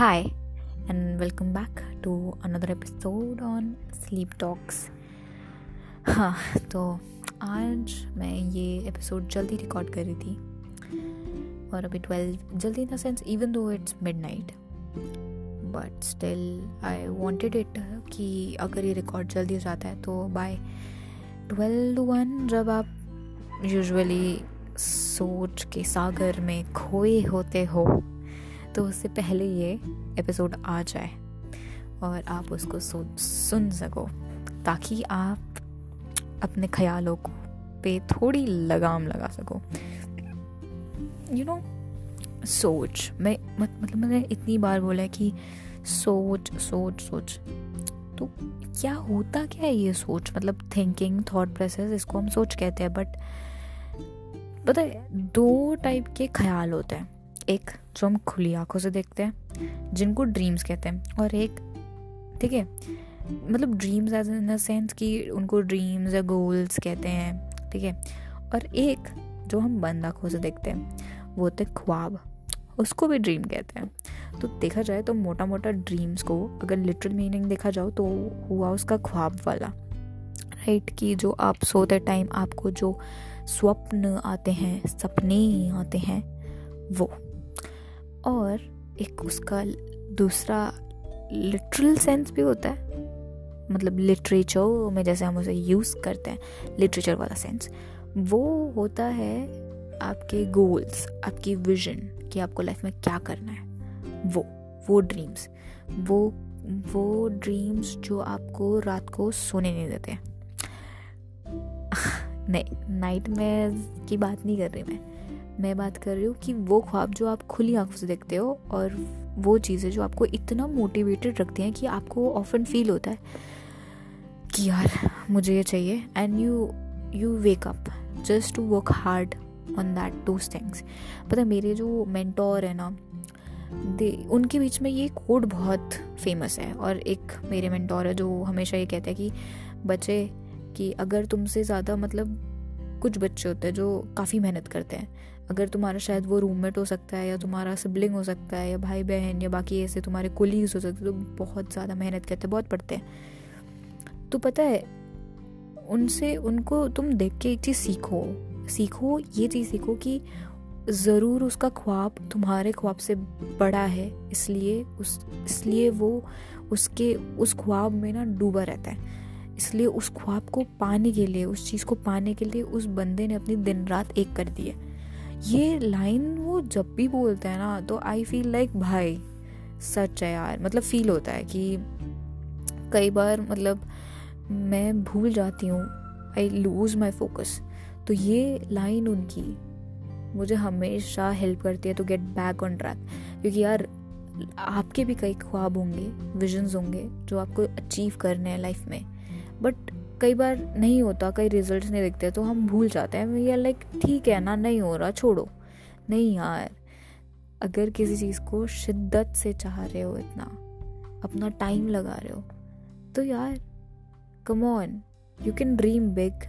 Hi, and welcome back to another episode on Sleep Talks. हाँ तो आज मैं ये एपिसोड जल्दी रिकॉर्ड कर रही थी और अभी ट्वेल्व जल्दी in the sense even though it's midnight but still I wanted it कि अगर ये रिकॉर्ड जल्दी हो जाता है तो बाय ट्वेल्व वन जब आप यूजुअली सोच के सागर में खोए होते हो तो उससे पहले ये एपिसोड आ जाए और आप उसको सुन सको ताकि आप अपने ख्यालों को पे थोड़ी लगाम लगा सको। यू नो सोच मैं मत, मतलब मैंने इतनी बार बोला है कि सोच सोच सोच। तो क्या होता क्या है ये सोच? मतलब थिंकिंग थॉट प्रोसेस इसको हम सोच कहते हैं बट पता है दो टाइप के ख्याल होते हैं। एक जो हम खुली आँखों से देखते हैं, जिनको ड्रीम्स कहते हैं। और एक, ठीक है मतलब ड्रीम्स एज इन सेंस कि उनको ड्रीम्स या गोल्स कहते हैं, ठीक है। और एक जो हम बंद आँखों से देखते हैं, वो होते ख्वाब, उसको भी ड्रीम कहते हैं। तो देखा जाए तो मोटा मोटा ड्रीम्स को अगर लिटरल मीनिंग देखा जाओ तो हुआ उसका ख्वाब वाला राइट कि जो आप सोते टाइम आपको जो स्वप्न आते हैं, सपने आते हैं, वो। और एक उसका दूसरा लिटरल सेंस भी होता है। मतलब लिटरेचर में जैसे हम उसे यूज़ करते हैं लिटरेचर वाला सेंस वो होता है आपके गोल्स आपकी विजन कि आपको लाइफ में क्या करना है। वो वो ड्रीम्स वो वो ड्रीम्स जो आपको रात को सोने नहीं देते। नहीं नाइट में की बात नहीं कर रही मैं। मैं बात कर रही हूँ कि वो ख्वाब जो आप खुली आँखों से देखते हो और वो चीज़ें जो आपको इतना मोटिवेटेड रखती हैं कि आपको ऑफन फील होता है कि यार, मुझे ये चाहिए। And you you wake up just to work hard on that those things पता मेरे जो मैंटोर है ना, दे, उनके बीच में ये कोड बहुत फ़ेमस है। और एक मेरे मैंटोर है जो हमेशा ये कहते हैं कि, बच्चे, कि अगर तुमसे ज़्यादा मतलब कुछ बच्चे होते हैं जो काफ़ी मेहनत करते हैं अगर तुम्हारा शायद वो रूममेट हो सकता है या तुम्हारा सिबलिंग हो सकता है या भाई बहन या बाकी ऐसे तुम्हारे कोलीग्स हो सकते तो बहुत ज़्यादा मेहनत करते हैं, बहुत पढ़ते हैं। तो पता है, उनसे, उनको तुम देख के एक चीज़ सीखो। सीखो, ये चीज़ सीखो कि ज़रूर उसका ख्वाब तुम्हारे ख्वाब से बड़ा है, इसलिए उस, इसलिए वो उसके, उस ख्वाब में ना डूबा रहता है। इसलिए उस ख्वाब को पाने के लिए, उस चीज़ को पाने के लिए उस बंदे ने अपनी दिन रात एक कर दी है। ये लाइन वो जब भी बोलते हैं ना तो आई फील लाइक भाई, सच है यार। मतलब फील होता है कि कई बार मतलब मैं भूल जाती हूँ आई लूज़ माई फोकस तो ये लाइन उनकी मुझे हमेशा हेल्प करती है to get back on track क्योंकि यार, आपके भी कई ख्वाब होंगे विजन्स होंगे, जो आपको अचीव करने हैं लाइफ में। बट कई बार नहीं होता, कई रिज़ल्ट नहीं दिखते तो हम भूल जाते हैं। वी आर लाइक ठीक है ना, नहीं हो रहा, छोड़ो। नहीं यार, अगर किसी चीज़ को शिद्दत से चाह रहे हो इतना, अपना टाइम लगा रहे हो तो यार come on you can dream big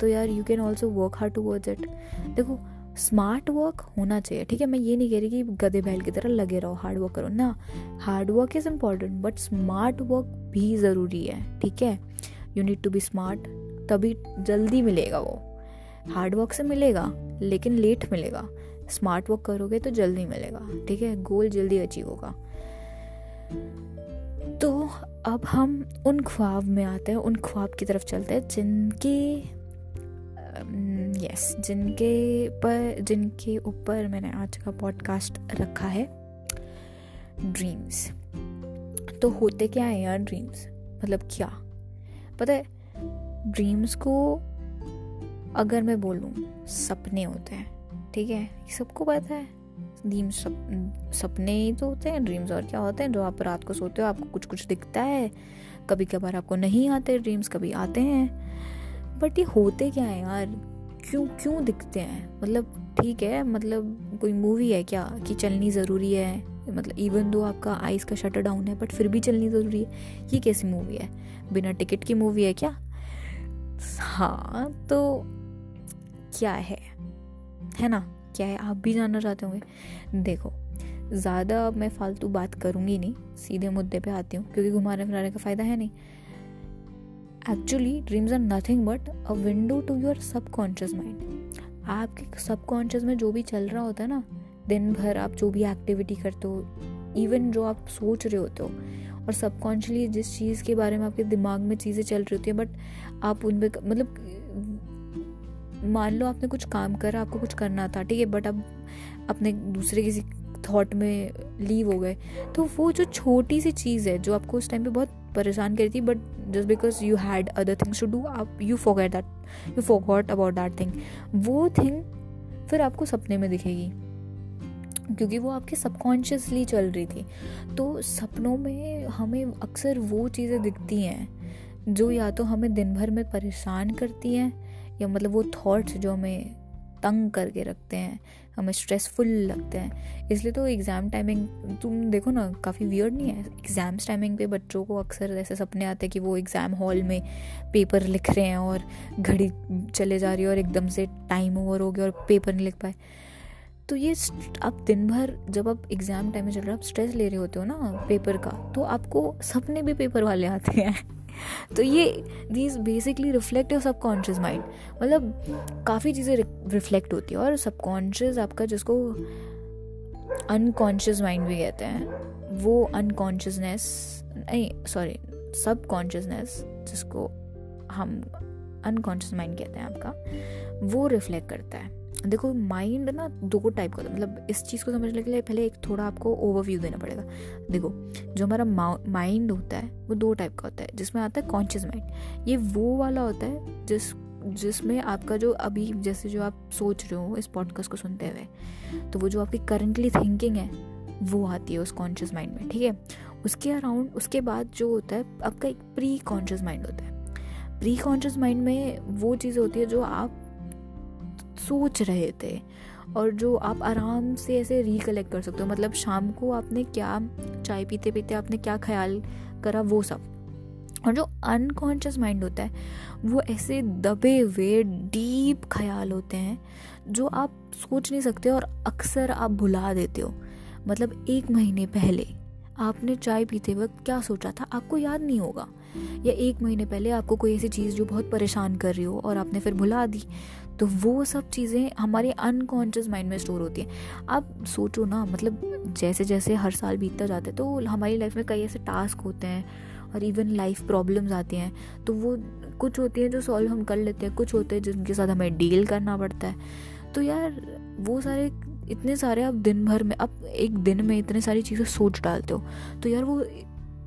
तो यार you can also work hard towards it देखो स्मार्ट वर्क होना चाहिए, ठीक है? मैं ये नहीं कह रही कि गधे बैल की तरह लगे रहो हार्ड वर्क करो, ना। Hard work is important but smart work भी ज़रूरी है, ठीक है? You need to be smart तभी जल्दी मिलेगा वो। हार्ड वर्क से मिलेगा, लेकिन लेट मिलेगा। स्मार्ट वर्क करोगे तो जल्दी मिलेगा, ठीक है? गोल जल्दी अचीव होगा। तो अब हम उन ख्वाब में आते हैं, उन ख्वाब की तरफ़ चलते हैं, जिनके यस जिनके पर, जिनके ऊपर मैंने आज का पॉडकास्ट रखा है। ड्रीम्स तो होते क्या है यार ड्रीम्स मतलब क्या? पता है ड्रीम्स को अगर मैं बोलूँ सपने होते हैं ठीक है? सबको पता है। ड्रीम्स सप, सपने ही तो होते हैं ड्रीम्स और क्या होते हैं? जो आप रात को सोते हो आपको कुछ कुछ दिखता है। कभी कभार आपको नहीं आते ड्रीम्स कभी आते हैं। बट ये होते क्या है यार? क्यों क्यों दिखते हैं? मतलब ठीक है मतलब कोई मूवी है क्या कि चलनी ज़रूरी है? मतलब इवन दो आपका आइस का शटर डाउन है बट फिर भी चलनी ज़रूरी है। ये कैसी मूवी है? बिना टिकट की मूवी है क्या? हाँ तो क्या है? है ना? क्या है? आप भी जानना चाहते होंगे। देखो, ज़्यादा मैं फालतू बात करूँगी नहीं, सीधे मुद्दे पे आती हूँ, क्योंकि घुमाने फिराने का फ़ायदा है नहीं। Actually dreams are nothing but a window to your subconscious mind आपके सबकॉन्शियस में जो भी चल रहा होता है ना, दिन भर आप जो भी एक्टिविटी करते हो इवन जो आप सोच रहे होते हो और सबकॉन्शियसली जिस चीज़ के बारे में आपके दिमाग में चीज़ें चल रही होती हैं बट आप उन पर मतलब मान लो आपने कुछ काम करा, आपको कुछ करना था, ठीक है बट अब अपने दूसरे किसी थॉट में लीव हो गए तो वो जो छोटी सी चीज़ है, जो आपको उस टाइम पे बहुत परेशान करी थी but just because you had other things to do आप you forget that you forgot about that thing वो थिंग फिर आपको सपने में दिखेगी। क्योंकि वो आपके सबकॉन्शियसली चल रही थी। तो सपनों में हमें अक्सर वो चीज़ें दिखती हैं, जो या तो हमें दिन भर में परेशान करती हैं, या मतलब वो थॉट्स जो हमें तंग करके रखते हैं, हमें स्ट्रेसफुल लगते हैं। इसलिए तो एग्ज़ाम टाइमिंग तुम देखो ना, काफ़ी वियर्ड नहीं है एग्ज़ाम्स टाइमिंग पे बच्चों को अक्सर ऐसे सपने आते हैं कि वो एग्ज़ाम हॉल में पेपर लिख रहे हैं और घड़ी चले जा रही है और एकदम से टाइम ओवर हो गया और पेपर नहीं लिख पाए। तो ये आप दिन भर जब आप एग्ज़ाम टाइम में चल रहे हो, आप स्ट्रेस ले रहे होते हो ना पेपर का तो आपको सपने भी पेपर वाले आते हैं। तो ये these basically reflect your subconscious mind मतलब काफ़ी चीज़ें रिफ्लेक्ट होती है और सबकॉन्शियस आपका जिसको अनकॉन्शियस माइंड भी कहते हैं, वो अनकॉन्शियसनेस नहीं सॉरी सबकॉन्शियसनेस जिसको हम अनकॉन्शियस माइंड कहते हैं आपका, वो रिफ्लेक्ट करता है। देखो माइंड ना दो टाइप का मतलब इस चीज़ को समझने के लिए पहले एक थोड़ा आपको ओवरव्यू देना पड़ेगा। देखो, जो हमारा माइंड होता है, वो दो टाइप का होता है, जिसमें आता है कॉन्शियस माइंड ये वो वाला होता है, जिस, जिसमें आपका जो अभी जैसे जो आप सोच रहे हो इस पॉडकास्ट को सुनते हुए तो वो जो आपकी करंटली थिंकिंग है, वो आती है उस कॉन्शियस माइंड में, ठीक है? उसके अराउंड उसके बाद जो होता है, आपका एक प्री कॉन्शियस माइंड होता है। प्री कॉन्शियस माइंड में वो चीज़ होती है जो आप सोच रहे थे और जो आप आराम से ऐसे रिकलेक्ट कर सकते हो। मतलब शाम को आपने क्या चाय पीते पीते आपने क्या ख्याल करा, वो सब। और जो अनकॉन्शियस माइंड होता है, वो ऐसे दबे हुए डीप ख्याल होते हैं, जो आप सोच नहीं सकते और अक्सर आप भुला देते हो। मतलब एक महीने पहले आपने चाय पीते वक्त क्या सोचा था, आपको याद नहीं होगा। या एक महीने पहले आपको कोई ऐसी चीज़ जो बहुत परेशान कर रही हो और आपने फिर भुला दी तो वो सब चीज़ें हमारे अनकॉन्शियस माइंड में स्टोर होती हैं। आप सोचो ना मतलब जैसे जैसे हर साल बीतता जाता है तो हमारी लाइफ में कई ऐसे टास्क होते हैं और इवन लाइफ प्रॉब्लम्स आती हैं। तो वो कुछ होती हैं जो सॉल्व हम कर लेते हैं, कुछ होते हैं जिनके साथ हमें डील करना पड़ता है। तो यार, वो सारे, इतने सारे आप दिन भर में, अब एक दिन में इतने सारी चीज़ें सोच डालते हो तो यार वो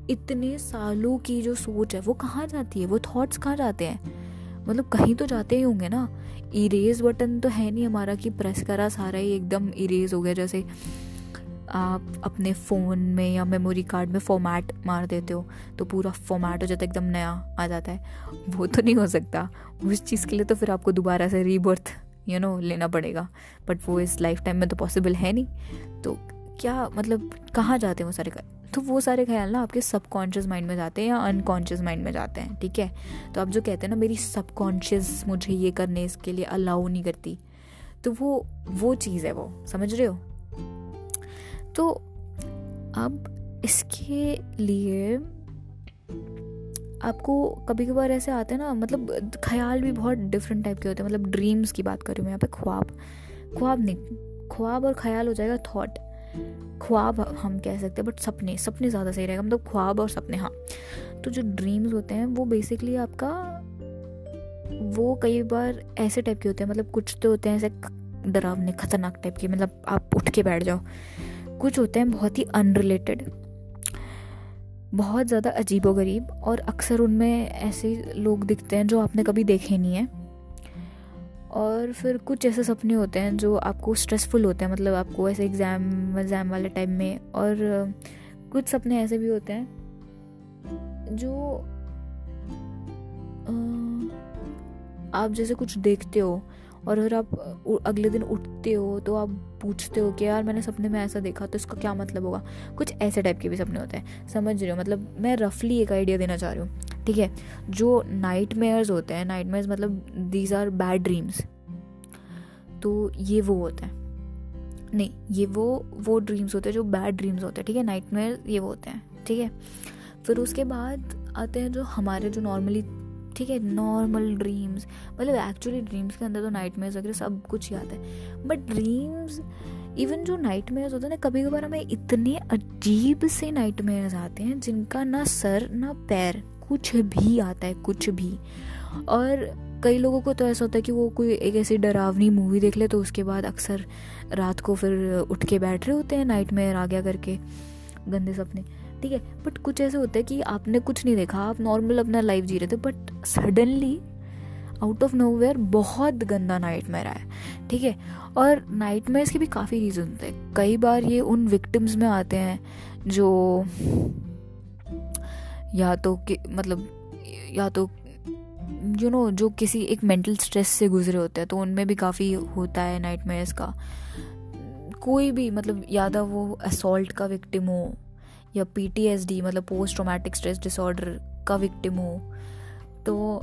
इतने सालों की जो सोच है, वो कहाँ जाती है? वो थॉट्स कहाँ जाते हैं? मतलब कहीं तो जाते ही होंगे ना। इरेज बटन तो है नहीं हमारा कि प्रेस करा, सारा ही एकदम इरेज हो गया। जैसे आप अपने फ़ोन में या मेमोरी कार्ड में फॉर्मेट मार देते हो तो पूरा फॉर्मेट हो जाता है, एकदम नया आ जाता है। वो तो नहीं हो सकता। उस चीज़ के लिए तो फिर आपको दोबारा से रीबर्थ यू नो लेना पड़ेगा। बट वो इस लाइफ टाइम में तो पॉसिबल है नहीं। तो क्या मतलब कहाँ जाते हैं वो सारे तो वो सारे ख्याल ना आपके सबकॉन्शियस माइंड में जाते हैं या अनकॉन्शियस माइंड में जाते हैं, ठीक है? तो आप जो कहते हैं ना, मेरी सबकॉन्शियस मुझे ये करने इसके लिए अलाउ नहीं करती तो वो वो चीज़ है वो, समझ रहे हो? तो अब इसके लिए आपको कभी कभार ऐसे आते हैं ना मतलब ख्याल भी बहुत डिफरेंट टाइप के होते हैं मतलब ड्रीम्स की बात कर मैं यहाँ पे, ख्वाब ख्वाब नहीं, ख्वाब और ख्याल हो जाएगा थॉट ख्वाब हम कह सकते हैं बट सपने सपने ज़्यादा सही रहेगा। मतलब ख्वाब और सपने हाँ। तो जो ड्रीम्स होते हैं, वो बेसिकली आपका, वो कई बार ऐसे टाइप के होते हैं मतलब कुछ तो होते हैं ऐसे डरावने, खतरनाक टाइप के मतलब आप उठ के बैठ जाओ। कुछ होते हैं बहुत ही अनरिलेटेड बहुत ज़्यादा अजीबो गरीब और अक्सर उनमें ऐसे लोग दिखते हैं जो आपने कभी देखे नहीं है। और फिर कुछ ऐसे सपने होते हैं जो आपको स्ट्रेसफुल होते हैं मतलब आपको ऐसे एग्ज़ाम एग्ज़ाम वाले टाइम में और कुछ सपने ऐसे भी होते हैं जो आप जैसे कुछ देखते हो और फिर आप अगले दिन उठते हो तो आप पूछते हो कि यार मैंने सपने में ऐसा देखा तो इसका क्या मतलब होगा? कुछ ऐसे टाइप के भी सपने होते हैं। समझ रहे हो? मतलब मैं रफली एक आइडिया देना चाह रही हूँ। ठीक है? जो नाइट मेयर्स होते हैं नाइट मेयर्स मतलब दीज आर बैड ड्रीम्स तो ये वो होता है। नहीं, ये वो वो ड्रीम्स होते हैं जो बैड ड्रीम्स होते हैं। ठीक है? नाइट ये वो होते हैं। ठीक है? फिर उसके बाद आते हैं जो हमारे जो नॉर्मली ठीक है नॉर्मल ड्रीम्स मतलब एक्चुअली ड्रीम्स के अंदर तो नाइट मेयर्स वगैरह सब कुछ आता है. बट ड्रीम्स इवन जो नाइट मेयर्स होते हैं ना कभी कभार हमें इतने अजीब से नाइट मेयर्स आते हैं जिनका ना सर, ना पैर, कुछ भी आता है, कुछ भी. और कई लोगों को तो ऐसा होता है कि वो कोई एक ऐसी डरावनी मूवी देख ले तो उसके बाद अक्सर रात को फिर उठ के बैठ रहे होते हैं नाइट मेयर आ गया करके, गंदे सपने. ठीक है? बट कुछ ऐसे होता है कि आपने कुछ नहीं देखा आप नॉर्मल अपना लाइफ जी रहे थे but suddenly out of no बहुत गंदा नाइट मेरा है ठीक है? और नाइट मेयर्स के भी काफ़ी रीज़न होते हैं कई बार ये उन विक्टिम्स में आते हैं जो या तो मतलब या तो यू you नो know, जो किसी एक मेंटल स्ट्रेस से गुजरे होते हैं तो उनमें भी काफ़ी होता है नाइट मेयर्स का। कोई भी मतलब या तो वो असोल्ट का विक्टिम हो या पीटीएसडी मतलब पोस्ट ट्रोमेटिक स्ट्रेस डिसऑर्डर का विक्टिम हो तो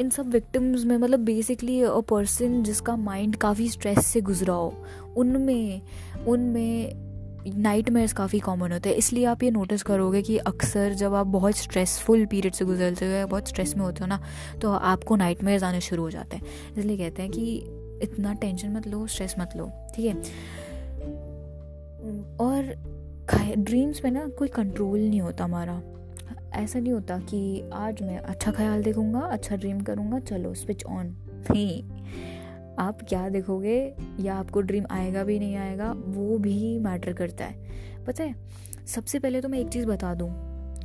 इन सब विक्टिम्स में मतलब बेसिकली अ पर्सन जिसका माइंड काफ़ी स्ट्रेस से गुजरा हो, उनमें उनमें नाइट मेयर्स काफ़ी कॉमन होते हैं। इसलिए आप ये नोटिस करोगे कि अक्सर जब आप बहुत स्ट्रेसफुल पीरियड से गुजरते हो बहुत स्ट्रेस में होते हो ना तो आपको नाइट मेयर्स आने शुरू हो जाते हैं। इसलिए कहते हैं कि इतना टेंशन मत लो स्ट्रेस मत लो, ठीक है? और ड्रीम्स में ना कोई कंट्रोल नहीं होता हमारा। ऐसा नहीं होता कि आज मैं अच्छा ख्याल देखूँगा अच्छा ड्रीम करूँगा, चलो स्विच ऑन नहीं। आप क्या देखोगे, या आपको ड्रीम आएगा भी नहीं आएगा, वो भी मैटर करता है। पता है, सबसे पहले तो मैं एक चीज़ बता दूँ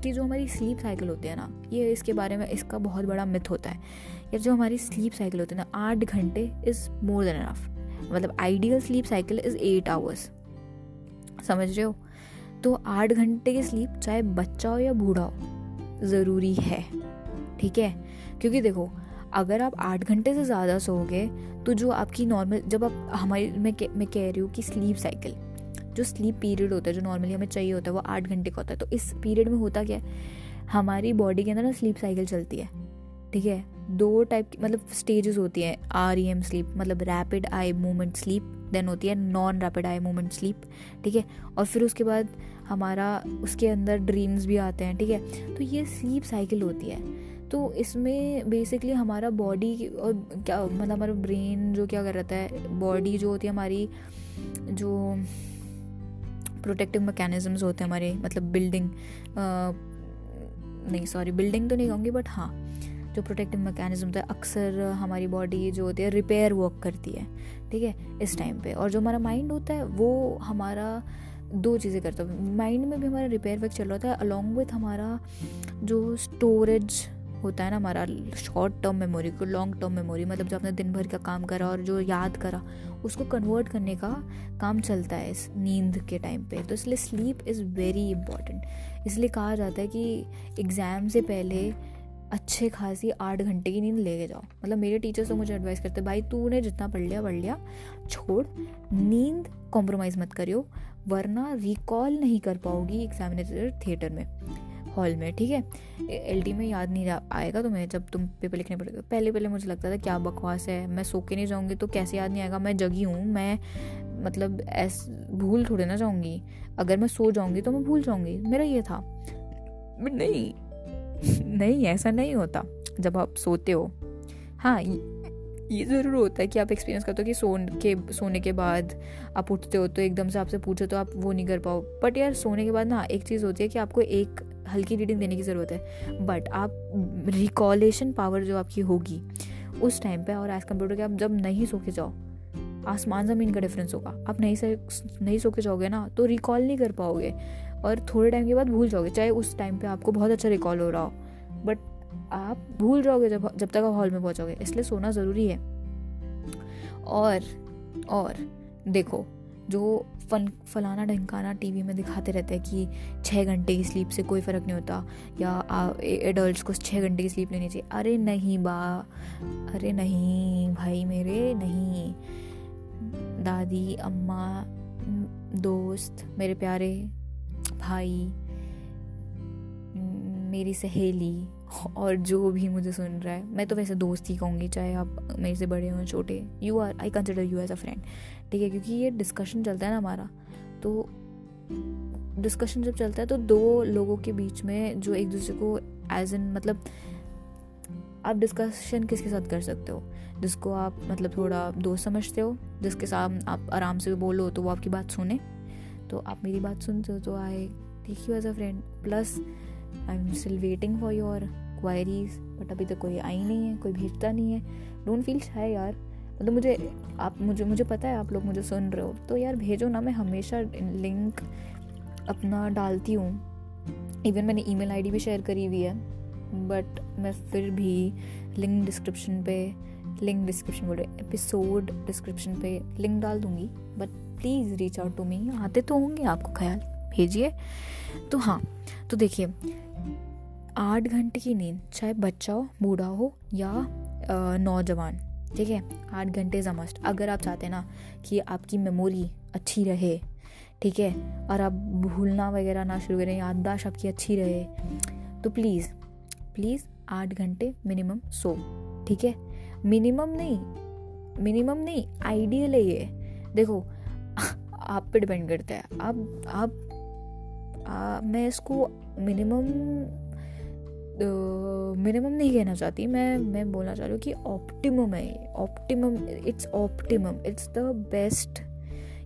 कि जो हमारी स्लीप साइकिल होती है ना, ये इसके बारे में, इसका बहुत बड़ा मिथ होता है। या जो हमारी स्लीप साइकिल होती है ना, आठ घंटे इज़ मोर देन अनफ मतलब ideal sleep cycle is eight hours समझ रहे हो? तो आठ घंटे की स्लीप चाहे बच्चा हो या बूढ़ा हो, ज़रूरी है। ठीक है? क्योंकि देखो, अगर आप आठ घंटे से ज़्यादा सोओगे तो जो आपकी नॉर्मल जब आप, हमारी, मैं मैं कह रही हूँ कि स्लीप साइकिल जो स्लीप पीरियड होता है, जो नॉर्मली हमें चाहिए होता है, वो आठ घंटे का होता है। तो इस पीरियड में होता क्या है? हमारी बॉडी के अंदर ना स्लीप साइकिल चलती है। ठीक है? दो टाइप की मतलब स्टेजेस होती हैं। आर ई एम स्लीप मतलब rapid eye movement sleep then होती है non rapid eye movement sleep ठीक है? और फिर उसके बाद हमारा उसके अंदर ड्रीम्स भी आते हैं, ठीक है? तो ये स्लीप साइकिल होती है। तो इसमें बेसिकली हमारा बॉडी और क्या मतलब हमारा ब्रेन जो क्या कर रहता है बॉडी जो होती है हमारी, जो प्रोटेक्टिव मैकेनिज्म्स होते हैं हमारे मतलब बिल्डिंग नहीं सॉरी बिल्डिंग तो नहीं कहूँगी बट हाँ जो प्रोटेक्टिव मैकेनिज्म होता है, अक्सर हमारी बॉडी जो होती है रिपेयर वर्क करती है, ठीक है? इस टाइम पे। और जो हमारा माइंड होता है, वो हमारा दो चीज़ें करता हूँ। माइंड में भी हमारा रिपेयर वर्क चल रहा होता है अलॉन्ग विथ हमारा जो स्टोरेज होता है ना, हमारा शॉर्ट टर्म मेमोरी को लॉन्ग टर्म मेमोरी मतलब जो आपने दिन भर का काम करा और जो याद करा, उसको कन्वर्ट करने का काम चलता है इस नींद के टाइम पे। तो इसलिए स्लीप इज़ वेरी इंपॉर्टेंट इसलिए कहा जाता है कि एग्ज़ाम से पहले अच्छे खासी आठ घंटे की नींद लेके जाओ। मतलब मेरे टीचर्स तो मुझे एडवाइस करते, भाई तूने जितना पढ़ लिया पढ़ लिया, छोड़। नींद कॉम्प्रोमाइज़ मत करियो। वरना रिकॉल नहीं कर पाओगी एग्जामिनेटर थिएटर में हॉल में, ठीक है? एल में याद नहीं आएगा तुम्हें जब तुम पेपर लिखने पड़ेगा पहले पहले मुझे लगता था क्या बकवास है, मैं सो के नहीं जाऊँगी तो कैसे याद नहीं आएगा? मैं जगी हूँ, मैं मतलब ऐस, भूल थोड़े ना जाऊँगी। अगर मैं सो जाऊँगी तो मैं भूल जाऊँगी, मेरा ये था। नहीं नहीं, ऐसा नहीं होता, जब आप सोते हो। हाँ ये ज़रूर होता है कि आप एक्सपीरियंस करते हो कि सोन के, सोने के बाद आप उठते हो तो एकदम से आपसे पूछो तो आप वो नहीं कर पाओ। बट यार, सोने के बाद ना एक चीज़ होती है कि आपको एक हल्की रीडिंग देने की ज़रूरत है। बट आप रिकॉलेशन पावर जो आपकी होगी उस टाइम पे और एज़ कंपेयर टू कि आप जब नहीं सो के जाओ, आसमान ज़मीन का डिफरेंस होगा। आप नहीं से, नहीं सो के जाओगे ना तो रिकॉल नहीं कर पाओगे और थोड़े टाइम के बाद भूल जाओगे, चाहे उस टाइम पे आपको बहुत अच्छा रिकॉल हो रहा हो। बट आप भूल जाओगे जब जब तक आप हॉल में पहुंचोगे। इसलिए सोना ज़रूरी है। और और देखो, जो फन, फलाना ढंकाना टीवी में दिखाते रहते हैं कि छः घंटे की स्लीप से कोई फ़र्क नहीं होता, या एडल्ट को छः घंटे की स्लीप लेनी चाहिए। अरे नहीं बा, अरे नहीं भाई मेरे, नहीं। दादी, अम्मा, दोस्त, मेरे प्यारे भाई, मेरी सहेली और जो भी मुझे सुन रहा है, मैं तो वैसे दोस्त ही कहूँगी, चाहे आप मेरे से बड़े हों, छोटे। You are I consider you as a friend ठीक है, क्योंकि ये डिस्कशन चलता है ना हमारा। तो डिस्कशन जब चलता है तो दो लोगों के बीच में जो एक दूसरे को एज एन मतलब आप डिस्कशन किसके साथ कर सकते हो? जिसको आप मतलब थोड़ा दोस्त समझते हो, जिसके साथ आप आराम से बोलो तो वो आपकी बात सुने। तो आप मेरी बात सुनते हो तो I take you as a friend plus I am still waiting for your queries but अभी तक कोई आई नहीं है, कोई भेजता नहीं है। डोंट फील शाय यार। मतलब तो मुझे, आप, मुझे मुझे पता है आप लोग मुझे सुन रहे हो। तो यार भेजो ना, मैं हमेशा लिंक अपना डालती हूँ। इवन मैंने ईमेल आईडी भी शेयर करी हुई है बट मैं फिर भी लिंक डिस्क्रिप्शन पे लिंक डिस्क्रिप्शन बोल रहे एपिसोड डिस्क्रिप्शन पे लिंक डाल दूँगी। But please reach out to me आते तो होंगे आपको ख्याल। भेजिए। तो हाँ तो देखिए आठ घंटे की नींद चाहे बच्चा हो बूढ़ा हो या नौजवान ठीक है? आठ घंटे इज़ मस्ट अगर आप चाहते हैं ना कि आपकी मेमोरी अच्छी रहे ठीक है? और आप भूलना वगैरह ना शुरू करें याददाश्त आपकी अच्छी रहे तो प्लीज़ प्लीज़ आठ घंटे मिनिमम सो ठीक है? मिनिमम नहीं मिनिमम नहीं आइडियल है ये। देखो आप पे डिपेंड करता है। आप आप आ, मैं इसको मिनिमम मिनिमम नहीं कहना चाहती। मैं मैं बोलना चाह रही हूँ कि ऑप्टिमम है optimum it's optimum it's the best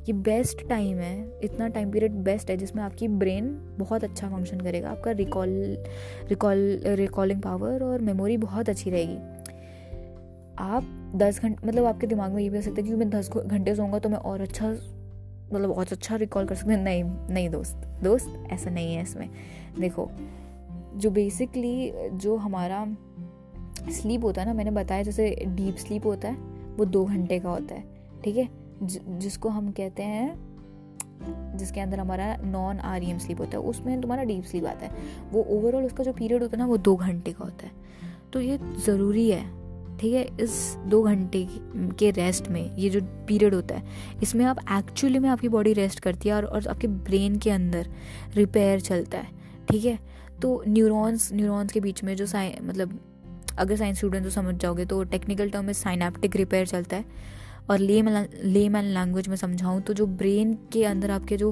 ये बेस्ट टाइम है। इतना टाइम पीरियड बेस्ट है जिसमें आपकी ब्रेन बहुत अच्छा फ़ंक्शन करेगा। आपका रिकॉल रिकॉल रिकॉलिंग पावर और मेमोरी बहुत अच्छी रहेगी। आप दस घंटे मतलब आपके दिमाग में ये भी हो सकता है कि मैं दस घंटे सोऊँगा तो मैं और अच्छा मतलब बहुत अच्छा रिकॉल कर सकते हैं। नहीं नहीं दोस्त। दोस्त, ऐसा नहीं है इसमें। देखो जो बेसिकली जो हमारा स्लीप होता है ना मैंने बताया जैसे डीप स्लीप होता है वो दो घंटे का होता है ठीक है? जिसको हम कहते हैं जिसके अंदर हमारा non R E M sleep होता है उसमें तुम्हारा डीप स्लीप आता है। वो ओवरऑल उसका जो पीरियड होता है ना वो दो घंटे का होता है। तो ये ज़रूरी है ठीक है? इस दो घंटे के रेस्ट में ये जो पीरियड होता है इसमें आप एक्चुअली में आपकी बॉडी रेस्ट करती है और, और आपके ब्रेन के अंदर रिपेयर चलता है ठीक है? तो न्यूरॉन्स न्यूरॉन्स के बीच में जो साइ मतलब अगर साइंस स्टूडेंट तो समझ जाओगे तो टेक्निकल टर्म में साइनाप्टिक रिपेयर चलता है। और ले ले मैन लैंग्वेज में समझाऊँ तो जो ब्रेन के अंदर आपके जो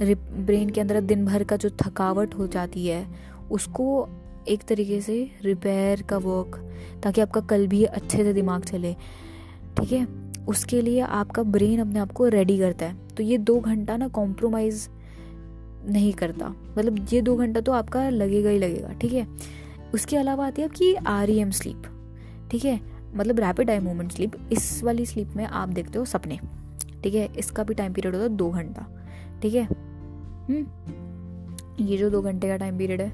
ब्रेन के अंदर दिन भर का जो थकावट हो जाती है, उसको एक तरीके से रिपेयर का वर्क ताकि आपका कल भी अच्छे से दिमाग चले। ठीक है? उसके लिए आपका ब्रेन अपने आप को रेडी करता है। तो ये दो घंटा ना कॉम्प्रोमाइज़ नहीं करता। मतलब ये दो घंटा तो आपका लगेगा ही लगेगा, ठीक है? उसके अलावा आती है आपकी आर ई एम स्लीप ठीक है? मतलब रैपिड आई मोमेंट स्लीप इस वाली स्लीप में आप देखते हो सपने, ठीक है? इसका भी टाइम पीरियड होता है दो घंटा, ठीक है? हम्म। ये जो दो घंटे का टाइम पीरियड है,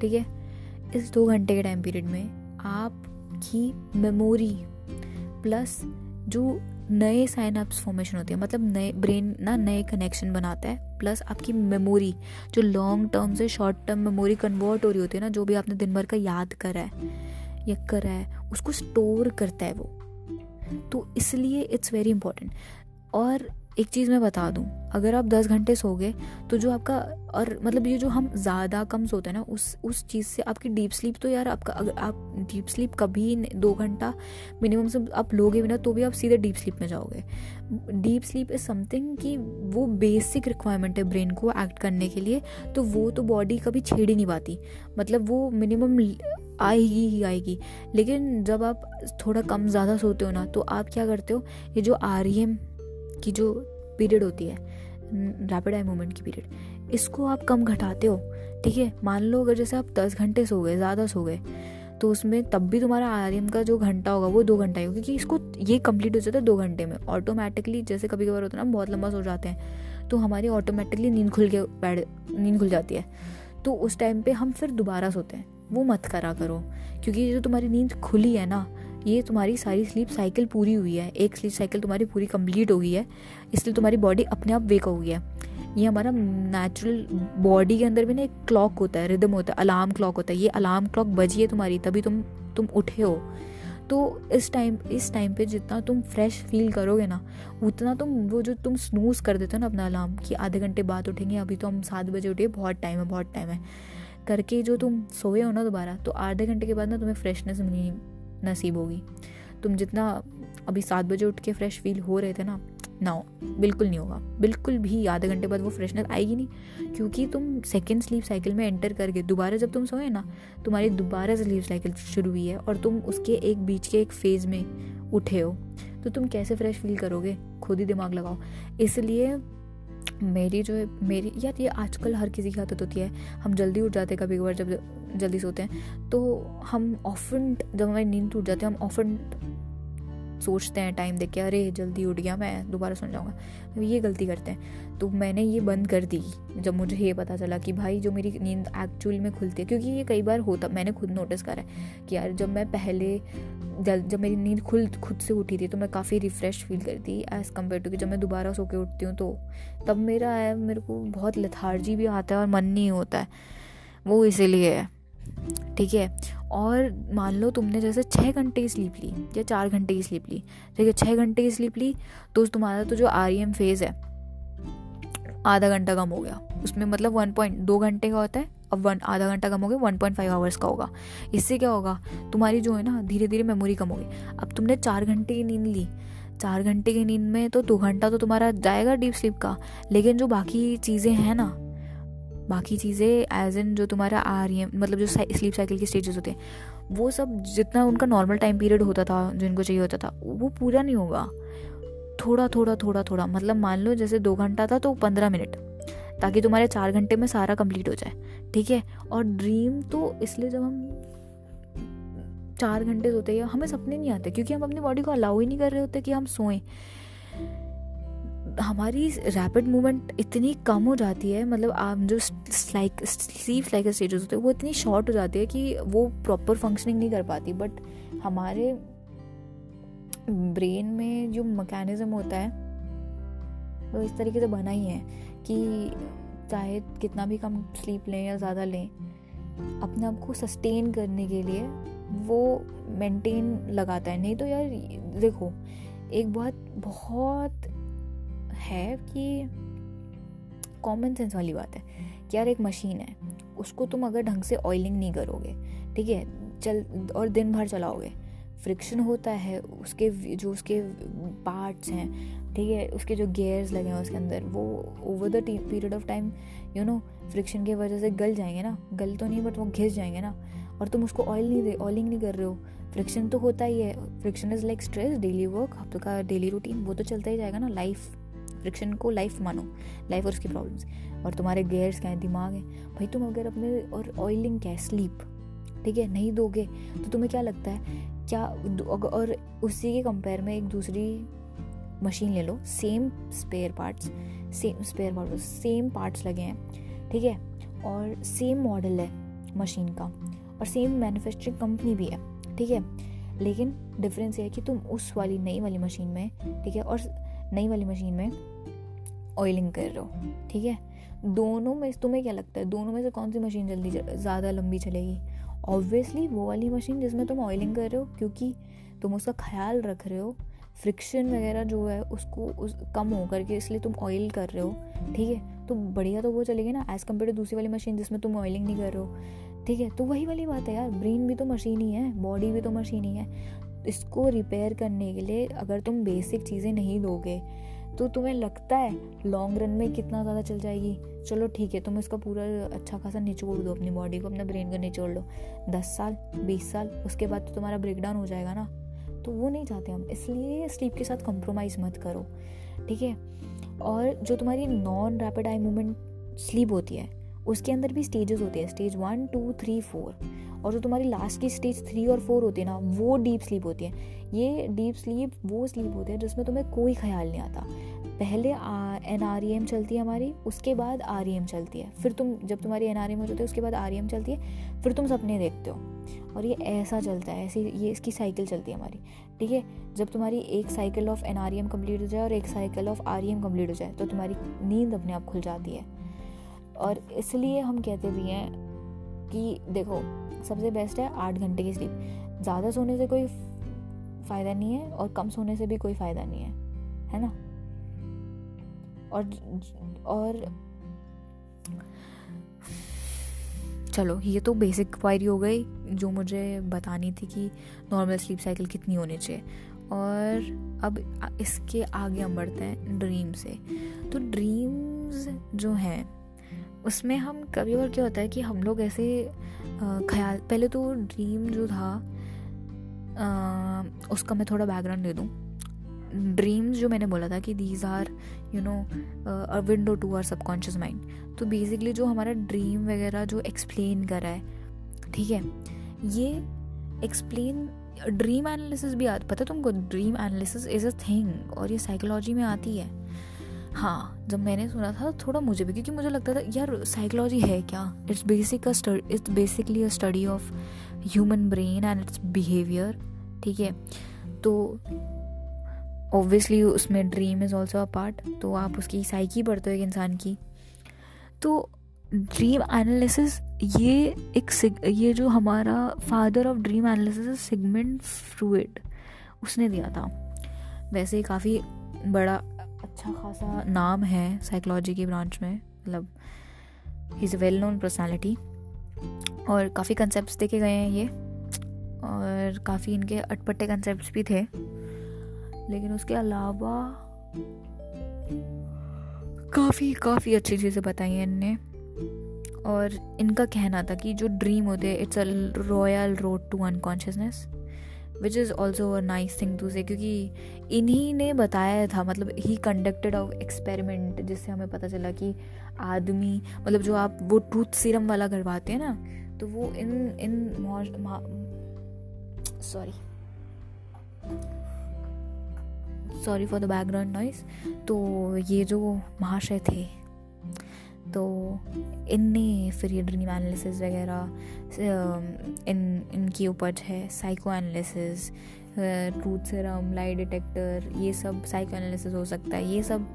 ठीक है? इस दो घंटे के टाइम पीरियड में आपकी मेमोरी प्लस जो नए साइनअप्स फॉर्मेशन होती है। मतलब नए ब्रेन ना नए कनेक्शन बनाता है प्लस आपकी मेमोरी जो लॉन्ग टर्म से शॉर्ट टर्म मेमोरी कन्वर्ट हो रही होती है ना, जो भी आपने दिन भर का याद करा है, या करा है, उसको स्टोर करता है वो। तो इसलिए इट्स वेरी इंपॉर्टेंट और एक चीज़ मैं बता दूँ, अगर आप दस घंटे सो गए तो जो आपका और मतलब ये जो हम ज़्यादा कम सोते हैं ना, उस उस चीज़ से आपकी डीप स्लीप तो यार आपका, अगर आप डीप स्लीप कभी दो घंटा मिनिमम से आप लोगे भी ना तो भी आप सीधे डीप स्लीप में जाओगे। डीप स्लीप इज़ समथिंग कि वो बेसिक रिक्वायरमेंट है ब्रेन को एक्ट करने के लिए तो वो तो बॉडी कभी छेड़ ही नहीं पाती। मतलब वो मिनिमम आएगी ही आएगी। लेकिन जब आप थोड़ा कम ज़्यादा सोते हो ना तो आप क्या करते हो, ये जो आर की जो पीरियड होती है रैपिड आई मोमेंट की पीरियड, इसको आप कम घटाते हो, ठीक है? मान लो अगर जैसे आप दस घंटे सो गए, ज़्यादा सो गए तो उसमें तब भी तुम्हारा आर का जो घंटा होगा वो दो घंटा ही होगा, क्योंकि इसको ये कंप्लीट हो जाता है दो घंटे में। ऑटोमेटिकली जैसे कभी कभार होता है ना, बहुत लंबा सो जाते हैं तो हमारी ऑटोमेटिकली नींद खुल के बैठ, नींद खुल जाती है। तो उस टाइम पे हम फिर दोबारा सोते हैं, वो मत करा करो, क्योंकि जो तुम्हारी नींद खुली है ना ये तुम्हारी सारी स्लीप साइकिल पूरी हुई है। एक स्लीप साइकिल तुम्हारी पूरी कंप्लीट हो गई है। इसलिए तुम्हारी बॉडी अपने आप वेक हो गई है। ये हमारा नेचुरल बॉडी के अंदर भी ना एक क्लॉक होता है रिदम होता है अलार्म क्लॉक होता है। ये अलार्म क्लॉक बजी है तुम्हारी, तभी तुम तुम उठे हो। तो इस टाइम इस टाइम पे जितना तुम फ्रेश फील करोगे ना, उतना तुम वो जो तुम स्नूज कर देते हो ना अपना अलार्म कि आधे घंटे बाद उठेंगे, अभी तो हम सात बजे उठे, बहुत टाइम है, बहुत टाइम है। करके जो तुम सोए हो ना दोबारा तो आधे घंटे के बाद ना तुम्हें फ्रेशनेस नहीं नसीब होगी। तुम जितना अभी सात बजे उठ के फ्रेश फील हो रहे थे ना ना बिल्कुल नहीं होगा। बिल्कुल भी आधे घंटे बाद वो फ्रेशनेस आएगी नहीं, क्योंकि तुम सेकेंड स्लीप साइकिल में एंटर करके, दोबारा जब तुम सोए ना, तुम्हारी दोबारा स्लीप साइकिल शुरू हुई है और तुम उसके एक बीच के एक फ़ेज़ में उठे हो। तो तुम कैसे फ्रेश फील करोगे? खुद ही दिमाग लगाओ। इसलिए मेरी जो है, मेरी, यार ये आजकल हर किसी की आदत होती है। हम जल्दी उठ जाते हैं कभी कभार जब जल्दी सोते हैं। तो हम ऑफन जब हमारी नींद टूट जाती है, हम ऑफन सोचते हैं टाइम देख के, अरे, जल्दी उठ गया मैं, दोबारा सुन जाऊँगा। तो ये गलती करते हैं। तो मैंने ये बंद कर दी, जब मुझे ये पता चला कि भाई, जो मेरी नींद एक्चुअल में खुलती है, क्योंकि ये कई बार होता, मैंने खुद नोटिस करा है कि यार, जब मैं पहले जब मेरी नींद खुल, खुद से उठी थी तो मैं काफ़ी रिफ़्रेश फील करती एज़ कंपेयर टू कि जब मैं दोबारा सो के उठती हूँ तो तब मेरा है मेरे को बहुत लथार्जी भी आता है और मन नहीं होता है। वो इसीलिए है। ठीक है? और मान लो तुमने जैसे छः घंटे की स्लीप ली या चार घंटे की स्लीप ली। ठीक है छः घंटे की स्लीप ली तो तुम्हारा तो जो आर ई एम फ़ेज़ है, आधा घंटा कम हो गया। उसमें मतलब वन पॉइंट दो घंटे का होता है, अब वन आधा घंटा कम हो गया वन पॉइंट फाइव आवर्स का होगा। इससे क्या होगा? तुम्हारी जो है ना धीरे धीरे मेमोरी कम होगी अब तुमने चार घंटे की नींद ली। चार घंटे की नींद में तो दो घंटा तो तुम्हारा जाएगा डीप स्लीप का। लेकिन जो बाकी चीज़ें हैं ना बाकी चीज़ें एज इन जो तुम्हारा आ रही है मतलब जो स्लीप साइकिल की स्टेजेस होते हैं, वो सब जितना उनका नॉर्मल टाइम पीरियड होता था, जिनको चाहिए होता था, वो पूरा नहीं होगा। थोड़ा थोड़ा थोड़ा थोड़ा मतलब मान लो जैसे दो घंटा था तो पंद्रह मिनट, ताकि तुम्हारे चार घंटे में सारा कंप्लीट हो जाए, ठीक है? और ड्रीम तो इसलिए जब हम चार घंटे सोते हैं, हमें सपने नहीं आते, क्योंकि हम अपनी बॉडी को अलाउ ही नहीं कर रहे होते कि हम सोएँ। हमारी रैपिड मूवमेंट इतनी कम हो जाती है मतलब आप जो लाइक स्लीप लाइक स्टेजेस होते हैं, वो इतनी शॉर्ट हो जाती है कि वो प्रॉपर फंक्शनिंग नहीं कर पाती। बट हमारे ब्रेन में जो मैकेनिज्म होता है, वो इस तरीके से बना ही है कि चाहे कितना भी कम स्लीप लें या ज़्यादा लें, अपने आप को सस्टेन करने के लिए वो मेंटेन लगाता है। नहीं तो यार, देखो, एक बहुत बहुत है कि कॉमन सेंस वाली बात है कि यार एक मशीन है, उसको तुम अगर ढंग से ऑयलिंग नहीं करोगे, ठीक है, चल, और दिन भर चलाओगे फ्रिक्शन होता है, उसके जो उसके पार्ट्स हैं, ठीक है, उसके जो गेयर्स लगे हैं उसके अंदर, वो over the period of time you know friction की वजह से गल जाएँगे ना, गल तो नहीं बट वो घिस जाएँगे ना, और तुम उसको ऑयल नहीं दे ऑयलिंग नहीं कर रहे हो फ्रिक्शन तो होता ही है friction is like stress daily work आप तो का डेली रूटीन वो तो चलता ही जाएगा ना लाइफ फ्रिक्शन को लाइफ मानो लाइफ और उसकी प्रॉब्लम्स और तुम्हारे गेयर्स क्या है? दिमाग है। भाई तुम अगर अपने और ऑयलिंग क्या है? स्लीप ठीक है? नहीं दोगे तो तुम्हें क्या लगता है? क्या और उसी के कंपेयर में एक दूसरी मशीन ले लो। Same spare parts same spare part same parts लगे हैं। ठीक है? और सेम मॉडल है मशीन का। और सेम मैन्युफैक्चरिंग कंपनी भी है। ठीक है? लेकिन डिफरेंस ये है कि तुम उस वाली नई वाली मशीन में, ठीक है? और नई वाली मशीन में ऑयलिंग कर रहे हो, ठीक है? दोनों में, तुम्हें क्या लगता है, दोनों में से कौन सी मशीन जल्दी ज़्यादा लंबी चलेगी? ऑब्वियसली वो वाली मशीन जिसमें तुम ऑयलिंग कर रहे हो, क्योंकि तुम उसका ख्याल रख रहे हो फ्रिक्शन वगैरह जो है, उसको उस, कम हो करके इसलिए तुम ऑयल कर रहे हो, ठीक है? तो बढ़िया तो वो चलेगी ना एज़ कंपेयर टू दूसरी वाली मशीन जिसमें तुम ऑयलिंग नहीं कर रहे हो, ठीक है? तो वही वाली बात है यार ब्रेन भी तो मशीन ही है बॉडी भी तो मशीन ही है। इसको रिपेयर करने के लिए अगर तुम बेसिक चीज़ें नहीं दोगे तो तुम्हें लगता है लॉन्ग रन में कितना ज़्यादा चल जाएगी? चलो ठीक है, तुम इसका पूरा अच्छा खासा निचोड़ दो अपनी बॉडी को, अपने ब्रेन को निचोड़ लो दस साल, बीस साल, उसके बाद तो तुम्हारा ब्रेकडाउन हो जाएगा ना। तो वो नहीं चाहते हम, इसलिए स्लीप के साथ कॉम्प्रोमाइज़ मत करो, ठीक है? और जो तुम्हारी non rapid eye movement sleep होती है उसके अंदर भी स्टेजेस होते हैं stage one two three four और जो तुम्हारी लास्ट की स्टेज थ्री और फोर होती है ना, वो डीप स्लीप होती है. ये डीप स्लीप वो स्लीप होती है जिसमें तुम्हें कोई ख्याल नहीं आता. पहले एन आर ई एम चलती है हमारी, उसके बाद आर ई एम चलती है. फिर तुम, जब तुम्हारी एन आर एम हो जाती है, उसके बाद आर ई एम चलती है, फिर तुम सपने देखते हो. और ये ऐसा चलता है, ऐसी, ये इसकी साइकिल चलती है हमारी. ठीक है? जब तुम्हारी एक cycle of N R E M complete हो जाए और एक cycle of R E M complete हो जाए तो तुम्हारी नींद अपने आप खुल जाती है. और इसलिए हम कहते भी हैं कि देखो, सबसे बेस्ट है आठ घंटे की स्लीप ज़्यादा सोने से कोई फ़ायदा नहीं है और कम सोने से भी कोई फ़ायदा नहीं है है ना? और और चलो, ये तो बेसिक क्वायरी हो गई जो मुझे बतानी थी कि नॉर्मल स्लीप साइकिल कितनी होनी चाहिए। और अब इसके आगे हम बढ़ते हैं ड्रीम से। तो ड्रीम्स जो हैं उसमें हम कभी बार क्या होता है कि हम लोग ऐसे ख्याल पहले तो ड्रीम जो था आ, उसका मैं थोड़ा बैकग्राउंड दे दूँ। ड्रीम्स जो मैंने बोला था कि these are you know a window to our subconscious mind तो बेसिकली जो हमारा ड्रीम वगैरह जो एक्सप्लेन कर है ठीक है? ये एक्सप्लेन ड्रीम एनालिसिस भी आता पता तुमको? Dream analysis is a thing और ये साइकोलॉजी में आती है। हाँ जब मैंने सुना था, थोड़ा मुझे भी, क्योंकि मुझे लगता था, यार साइकोलॉजी है क्या? It's basic it's basically a study of human brain and its behaviour ठीक है? तो ऑब्वियसली उसमें dream is also a part तो आप उसकी साइकी पढ़ते हो एक इंसान की। तो ड्रीम एनालिसिस ये एक ये जो हमारा father of dream analysis Sigmund Freud उसने दिया था। वैसे काफ़ी बड़ा अच्छा खासा नाम है साइकोलॉजी की ब्रांच में मतलब ही is a well known personality और काफ़ी कंसेप्ट देखे गए हैं ये और काफ़ी इनके अटपटे कंसेप्ट भी थे। लेकिन उसके अलावा काफ़ी काफ़ी अच्छी चीज़ें बताई हैं इनने। और इनका कहना था कि जो ड्रीम होते हैं it's a royal road to unconsciousness which is also a nice thing to say क्योंकि इन्हीं ने बताया था मतलब ही कंडक्टेड ऑफ़ एक्सपेरिमेंट जिससे हमें पता चला कि आदमी मतलब जो आप वो ट्रूथ सीरम वाला करवाते हैं ना तो वो in in sorry sorry for the background noise तो ये जो महाशय थे तो इनने फिर ये ड्रीम एनालिसिस वगैरह इन इनकी उपज है psycho analysis truth serum lie detector ये सब साइको एनालिसिस हो सकता है। ये सब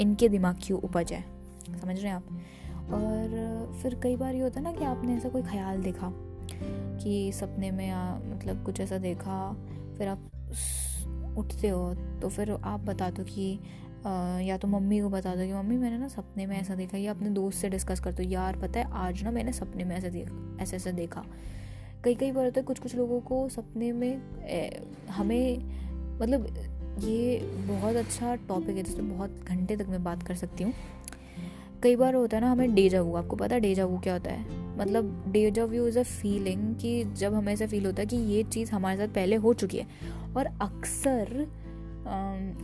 इनके दिमाग की उपज है। समझ रहे हैं आप? और फिर कई बार ये होता है ना कि आपने ऐसा कोई ख्याल देखा कि सपने में आ, मतलब कुछ ऐसा देखा फिर आप उठते हो तो फिर आप बता दो कि या तो मम्मी को बता दो कि मम्मी मैंने ना सपने में ऐसा देखा या अपने दोस्त से डिस्कस कर दो यार पता है आज ना मैंने सपने में ऐसा देखा ऐसा ऐसा देखा। कई कई बार होता है कुछ कुछ लोगों को सपने में ए, हमें मतलब ये बहुत अच्छा टॉपिक है जिसमें बहुत घंटे तक मैं बात कर सकती हूँ। कई बार होता है ना हमें डेजा वू आपको पता है डेजा वू क्या होता है? मतलब deja vu is a feeling कि जब हमें ऐसा फील होता है कि ये चीज़ हमारे साथ पहले हो चुकी है। और अक्सर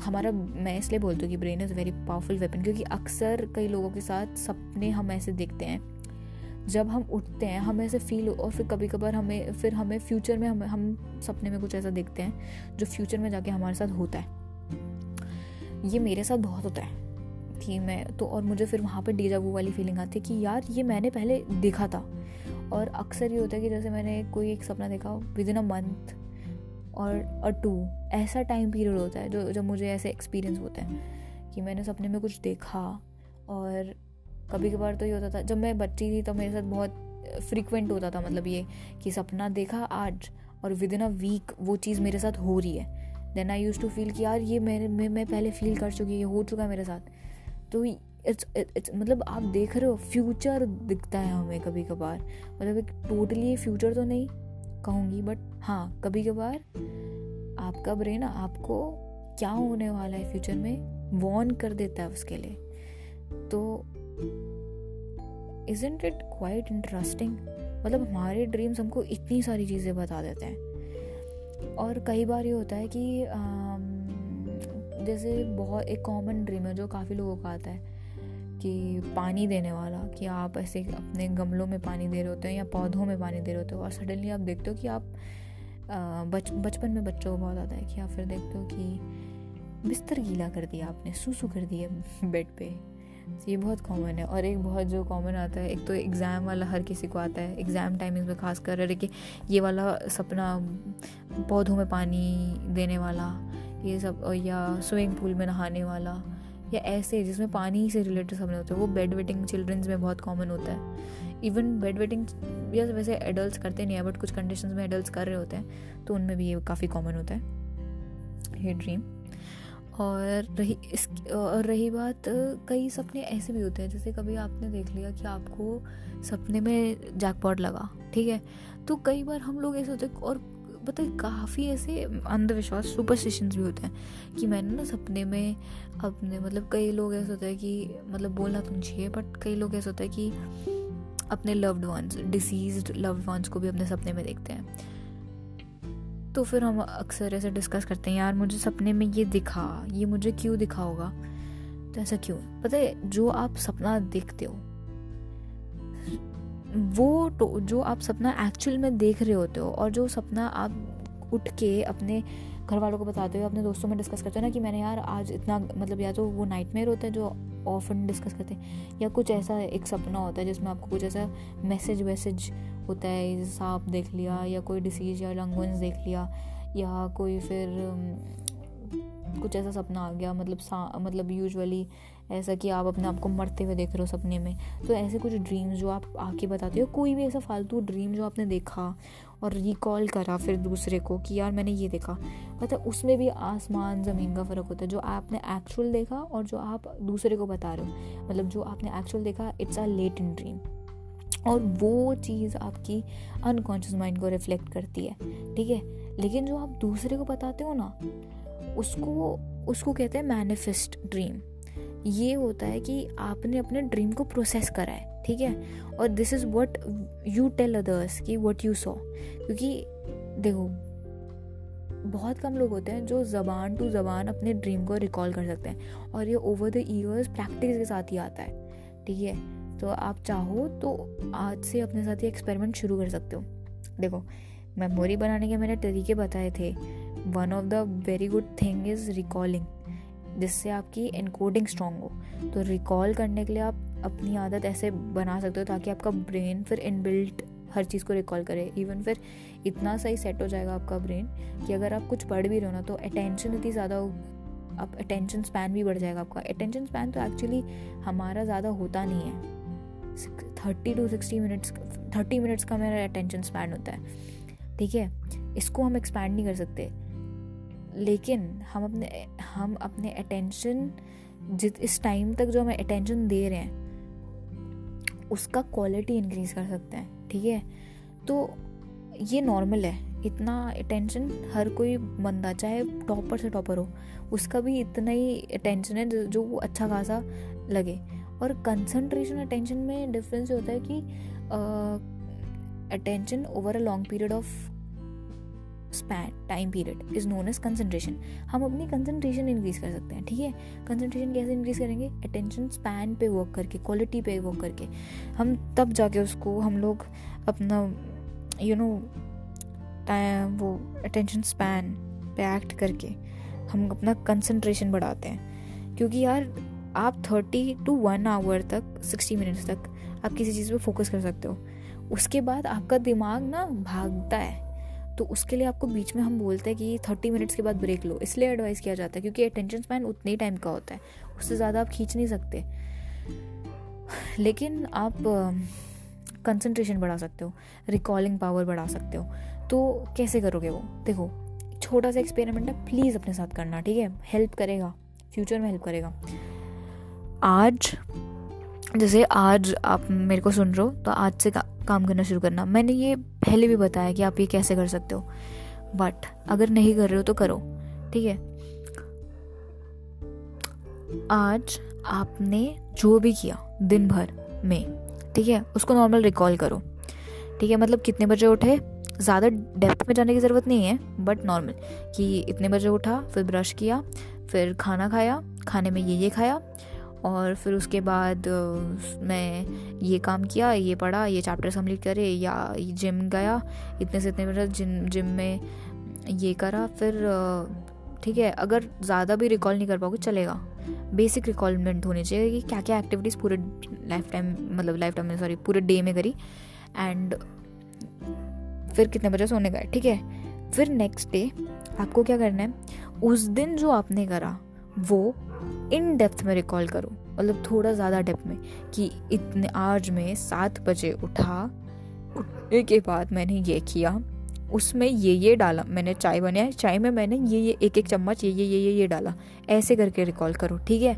हमारा, मैं इसलिए बोलती हूँ कि brain is very powerful weapon क्योंकि अक्सर कई लोगों के साथ सपने हम ऐसे देखते हैं। जब हम उठते हैं, हमें ऐसे फील हो और फिर कभी कभार हमें, फिर हमें फ्यूचर में हम हम सपने में कुछ ऐसा देखते हैं, जो फ्यूचर में जाके हमारे साथ होता है। ये मेरे साथ बहुत होता है। थी मैं तो और मुझे फिर वहाँ पे डेजावू वाली फीलिंग आती है कि यार, ये मैंने पहले देखा था। और अक्सर ये होता है कि जैसे मैंने कोई एक सपना देखा विद इन अ मंथ और अ टू ऐसा टाइम पीरियड होता है जो जब मुझे ऐसे एक्सपीरियंस होते हैं कि मैंने सपने में कुछ देखा और कभी कभार तो ये होता था जब मैं बच्ची थी तो मेरे साथ बहुत फ्रिक्वेंट होता था मतलब ये कि सपना देखा आज और विद इन अ वीक वो चीज़ मेरे साथ हो रही है। Then I used to feel कि यार ये मैंने मैं, मैं पहले फील कर चुकी है हो चुका है मेरे साथ। तो इट्स इट्स मतलब आप देख रहे हो फ्यूचर दिखता है हमें कभी कभार मतलब एक टोटली फ्यूचर तो नहीं कहूँगी बट हाँ कभी कभार आपका ब्रेन आपको क्या होने वाला है फ्यूचर में वॉर्न कर देता है उसके लिए। तो इजेंट इट क्वाइट इंटरेस्टिंग मतलब हमारे ड्रीम्स हमको इतनी सारी चीज़ें बता देते हैं। और कई बार ये होता है कि आ, जैसे बहुत एक कॉमन ड्रीम है जो काफ़ी लोगों का आता है। कि पानी देने वाला, कि आप ऐसे अपने गमलों में पानी दे रहे होते हो या पौधों में पानी दे रहे होते हो और सडनली आप देखते हो कि आप बच, बचपन में बच्चों को बहुत आता है कि आप फिर देखते हो कि बिस्तर गीला कर दिया आपने, सूसू कर दिया बेड पे। ये बहुत कॉमन है और एक बहुत जो कॉमन आता है, एक तो एग्ज़ाम वाला हर किसी को आता है एग्ज़ाम टाइमिंग में खास कर रहे कि ये वाला सपना, पौधों में पानी देने वाला, ये सब, या स्विमिंग पूल में नहाने वाला या ऐसे जिसमें पानी से रिलेटेड सपने होते हैं वो बेड वेटिंग चिल्ड्रंस में बहुत कॉमन होता है। इवन बेड वेटिंग या वैसे एडल्ट करते नहीं है बट कुछ कंडीशन में एडल्ट कर रहे होते हैं तो उनमें भी ये काफ़ी कॉमन होता है। ये ड्रीम और रही, इस, और रही बात, कई सपने ऐसे भी होते हैं, जैसे कभी आपने देख लिया कि आपको सपने में जैकपॉट लगा, ठीक है? तो कई बार हम लोग ऐसे होते हैं, और पता है, काफ़ी ऐसे अंधविश्वास सुपरस्टिशंस भी होते हैं कि मैंने ना सपने में अपने मतलब कई लोग ऐसे होते हैं कि मतलब बोलना तो नहीं चाहिए बट कई लोग ऐसे होते हैं कि अपने loved ones deceased loved ones को भी अपने सपने में देखते हैं। तो फिर हम अक्सर ऐसे डिस्कस करते हैं, यार, मुझे सपने में ये दिखा, ये मुझे क्यों दिखा होगा? तो ऐसा क्यों? पता है, जो आप सपना देखते हो वो तो जो आप सपना एक्चुअल में देख रहे होते हो और जो सपना आप उठ के अपने घर वालों को बताते हो, अपने दोस्तों में डिस्कस करते हो ना कि मैंने यार आज इतना मतलब या तो वो नाइट मेयर होता है जो ऑफन डिस्कस करते हैं, या कुछ ऐसा एक सपना होता है जिसमें आपको कुछ ऐसा मैसेज वैसेज होता है सांप देख लिया, या कोई डिसीज या लंगोन्स देख लिया, या कोई फिर कुछ ऐसा सपना आ गया मतलब सा मतलब यूजुअली ऐसा कि आप अपने आप को मरते हुए देख रहे हो सपने में। तो ऐसे कुछ ड्रीम्स जो आप आके बताते हो, कोई भी ऐसा फालतू ड्रीम जो आपने देखा और रिकॉल करा फिर दूसरे को कि यार मैंने ये देखा। मतलब उसमें भी आसमान, ज़मीन का फ़र्क होता है, जो आपने एक्चुअल देखा और जो आप दूसरे को बता रहे हो। मतलब जो आपने एक्चुअल देखा it's a latent dream और वो चीज़ आपकी अनकॉन्शियस माइंड को रिफ्लेक्ट करती है, ठीक है? लेकिन जो आप दूसरे को बताते हो ना, उसको उसको कहते हैं मैनिफेस्ट ड्रीम ये होता है कि आपने अपने ड्रीम को प्रोसेस करा है, ठीक है? और this is what you tell others कि वट यू सॉ क्योंकि देखो, बहुत कम लोग होते हैं जो ज़बान टू ज़बान अपने ड्रीम को रिकॉल कर सकते हैं और ये ओवर द ईयर्स प्रैक्टिस के साथ ही आता है, ठीक है? तो आप चाहो तो आज से अपने साथ ही एक्सपेरिमेंट शुरू कर सकते हो। देखो मेमोरी बनाने के मैंने तरीके बताए थे। One of the very good thing is recalling जिससे आपकी इनकोडिंग स्ट्रॉन्ग हो। तो रिकॉल करने के लिए आप अपनी आदत ऐसे बना सकते हो ताकि आपका ब्रेन फिर इनबिल्ट हर चीज़ को रिकॉल करे। इवन फिर इतना सही सेट हो जाएगा आपका ब्रेन कि अगर आप कुछ पढ़ भी रहे हो ना तो अटेंशन इतनी ज़्यादा हो, आप अटेंशन स्पैन भी बढ़ जाएगा आपका। अटेंशन स्पैन तो एक्चुअली हमारा ज़्यादा होता नहीं है। Thirty to sixty minutes thirty minutes का मेरा अटेंशन स्पैन होता है। ठीक है? इसको हम एक्सपैंड नहीं कर सकते। लेकिन हम अपने हम अपने अटेंशन जित, इस टाइम तक जो हमें अटेंशन दे रहे हैं, उसका क्वालिटी इंक्रीज कर सकते हैं, ठीक है? तो ये नॉर्मल है। इतना अटेंशन हर कोई बंदा, चाहे टॉपर से टॉपर हो, उसका भी इतना ही अटेंशन है जो वो अच्छा खासा लगे। और कंसंट्रेशन अटेंशन में डिफरेंस होता है कि attention over a long period of span time period is known as concentration हम अपनी कंसनट्रेशन इंक्रीज कर सकते हैं, ठीक है? कंसनट्रेशन कैसे इंक्रीज करेंगे? अटेंशन स्पैन पे वर्क करके क्वालिटी पे वर्क करके। हम तब जाके उसको, हम लोग अपना यू नो वो अटेंशन स्पैन पे एक्ट करके हम अपना कंसंट्रेशन बढ़ाते हैं। क्योंकि यार, आप थर्टी टू वन आवर तक सिक्सटी मिनट्स तक आप किसी चीज़ पे फोकस कर सकते हो। उसके बाद आपका दिमाग ना भागता है। तो उसके लिए आपको बीच में हम बोलते हैं कि थर्टी मिनट्स के बाद ब्रेक लो। इसलिए एडवाइस किया जाता है, क्योंकि अटेंशन स्पैन उतने ही टाइम का होता है। उससे ज़्यादा आप खींच नहीं सकते। लेकिन आप कंसंट्रेशन बढ़ा सकते हो रिकॉलिंग पावर बढ़ा सकते हो। तो कैसे करोगे वो? देखो, छोटा सा एक्सपेरिमेंट है प्लीज़ अपने साथ करना, ठीक है? हेल्प करेगा फ्यूचर में हेल्प करेगा। आज, जैसे आज आप मेरे को सुन रहे हो तो आज से काम करना शुरू करना। मैंने ये पहले भी बताया कि आप ये कैसे कर सकते हो। बट अगर नहीं कर रहे हो तो करो, ठीक है? आज आपने जो भी किया दिन भर में, ठीक है? उसको नॉर्मल रिकॉल करो। ठीक है? मतलब कितने बजे उठे? ज़्यादा डेप्थ में जाने की ज़रूरत नहीं है बट नॉर्मल कि इतने बजे उठा, फिर ब्रश किया, फिर खाना खाया, खाने में ये ये खाया और फिर उसके बाद मैं ये काम किया, ये पढ़ा, ये चैप्टर कंप्लीट करे, या जिम गया, इतने से इतने बजे जिम जिम में ये करा, फिर ठीक है, अगर ज़्यादा भी रिकॉल नहीं कर पाओगे, चलेगा। बेसिक रिकॉलमेंट होनी चाहिए कि क्या क्या एक्टिविटीज़ पूरे लाइफ टाइम मतलब लाइफ टाइम में सॉरी पूरे डे में करी एंड फिर कितने बजे सोने गए, ठीक है? फिर नेक्स्ट डे आपको क्या करना है, उस दिन जो आपने करा वो इन डेप्थ में रिकॉल करो। मतलब थोड़ा ज़्यादा डेप्थ में कि इतने आज में सात बजे उठा, उठने के बाद मैंने ये किया, उसमें ये ये डाला, मैंने चाय बनाया, चाय में मैंने ये ये एक एक चम्मच ये ये ये ये ये डाला। ऐसे करके रिकॉल करो, ठीक है?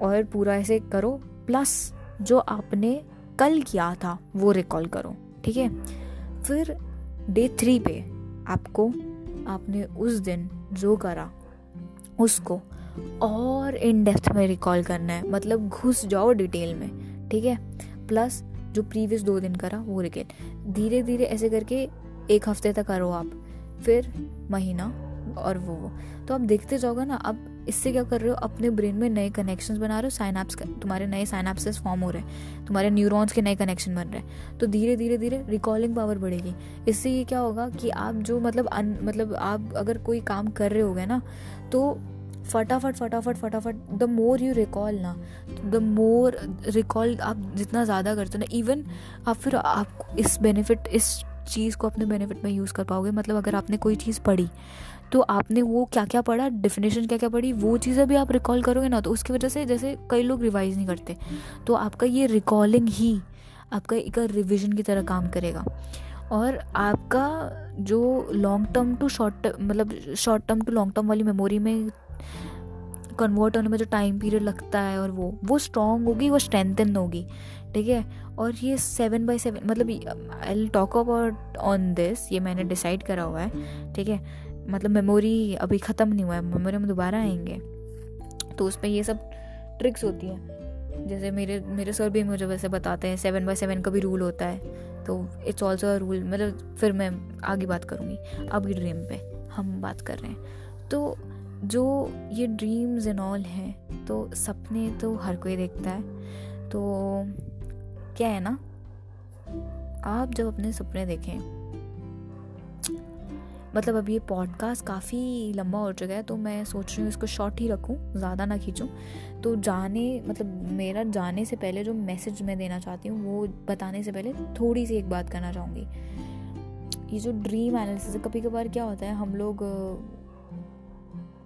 और पूरा ऐसे करो प्लस जो आपने कल किया था, वो रिकॉल करो, ठीक है? फिर डे थ्री पे आपको, आपने उस दिन जो करा उसको और इन डेप्थ में रिकॉल करना है। मतलब घुस जाओ डिटेल में, ठीक है? प्लस जो प्रीवियस दो दिन करा, वो रिकेट धीरे धीरे ऐसे करके एक हफ़्ते तक करो आप, फिर महीना और वो वो। तो आप देखते जाओगे ना, अब इससे क्या कर रहे हो? अपने ब्रेन में नए कनेक्शंस बना रहे हो साइनाप्स तुम्हारे नए साइनाप्सिस फॉर्म हो रहे हैं। तुम्हारे न्यूरॉन्स के नए कनेक्शन बन रहे हैं। तो धीरे धीरे धीरे रिकॉलिंग पावर बढ़ेगी। इससे ये क्या होगा कि आप जो मतलब अन, मतलब आप अगर कोई काम कर रहे हो ना तो फटाफट फटाफट फटाफट द मोर यू रिकॉल ना द मोर रिकॉल आप जितना ज़्यादा करते हो ना इवन आप फिर आप इस बेनिफिट इस चीज़ को अपने बेनिफिट में यूज़ कर पाओगे। मतलब अगर आपने कोई चीज़ पढ़ी तो आपने वो क्या क्या पढ़ा? डेफिनेशन क्या क्या पढ़ी? वो चीज़ें भी आप रिकॉल करोगे ना तो उसकी वजह से जैसे कई लोग रिवाइज नहीं करते। तो आपका ये रिकॉलिंग ही आपका एक रिविजन की तरह काम करेगा। और आपका जो long term to short term मतलब short term to long term वाली मेमोरी में कन्वर्ट होने में जो टाइम पीरियड लगता है और वो वो स्ट्रॉन्ग होगी, वो स्ट्रेंथन होगी। ठीक है? और ये सेवन बाई सेवन मतलब I talk about on this ये मैंने डिसाइड करा हुआ है। ठीक है? मतलब मेमोरी अभी ख़त्म नहीं हुआ है मेमोरी में दोबारा आएँगे। तो उस पर ये सब ट्रिक्स होती है। जैसे मेरे मेरे सर भी मुझे वैसे बताते हैं सेवन बाई सेवन का भी रूल होता है। तो इट्स ऑल्सो रूल मतलब फिर मैं आगे बात करूँगी अभी ड्रीम पे हम बात कर रहे हैं। तो जो ये ड्रीम्स एंड ऑल हैं तो सपने तो हर कोई देखता है। तो क्या है ना, आप जब अपने सपने देखें मतलब अब ये पॉडकास्ट काफ़ी लंबा हो चुका है तो मैं सोच रही हूँ इसको शॉर्ट ही रखूँ, ज़्यादा ना खींचूँ। तो जाने मतलब मेरा जाने से पहले जो मैसेज मैं देना चाहती हूँ, वो बताने से पहले थोड़ी सी एक बात करना चाहूँगी। ये जो ड्रीम एनालिसिस कभी कभार क्या होता है, हम लोग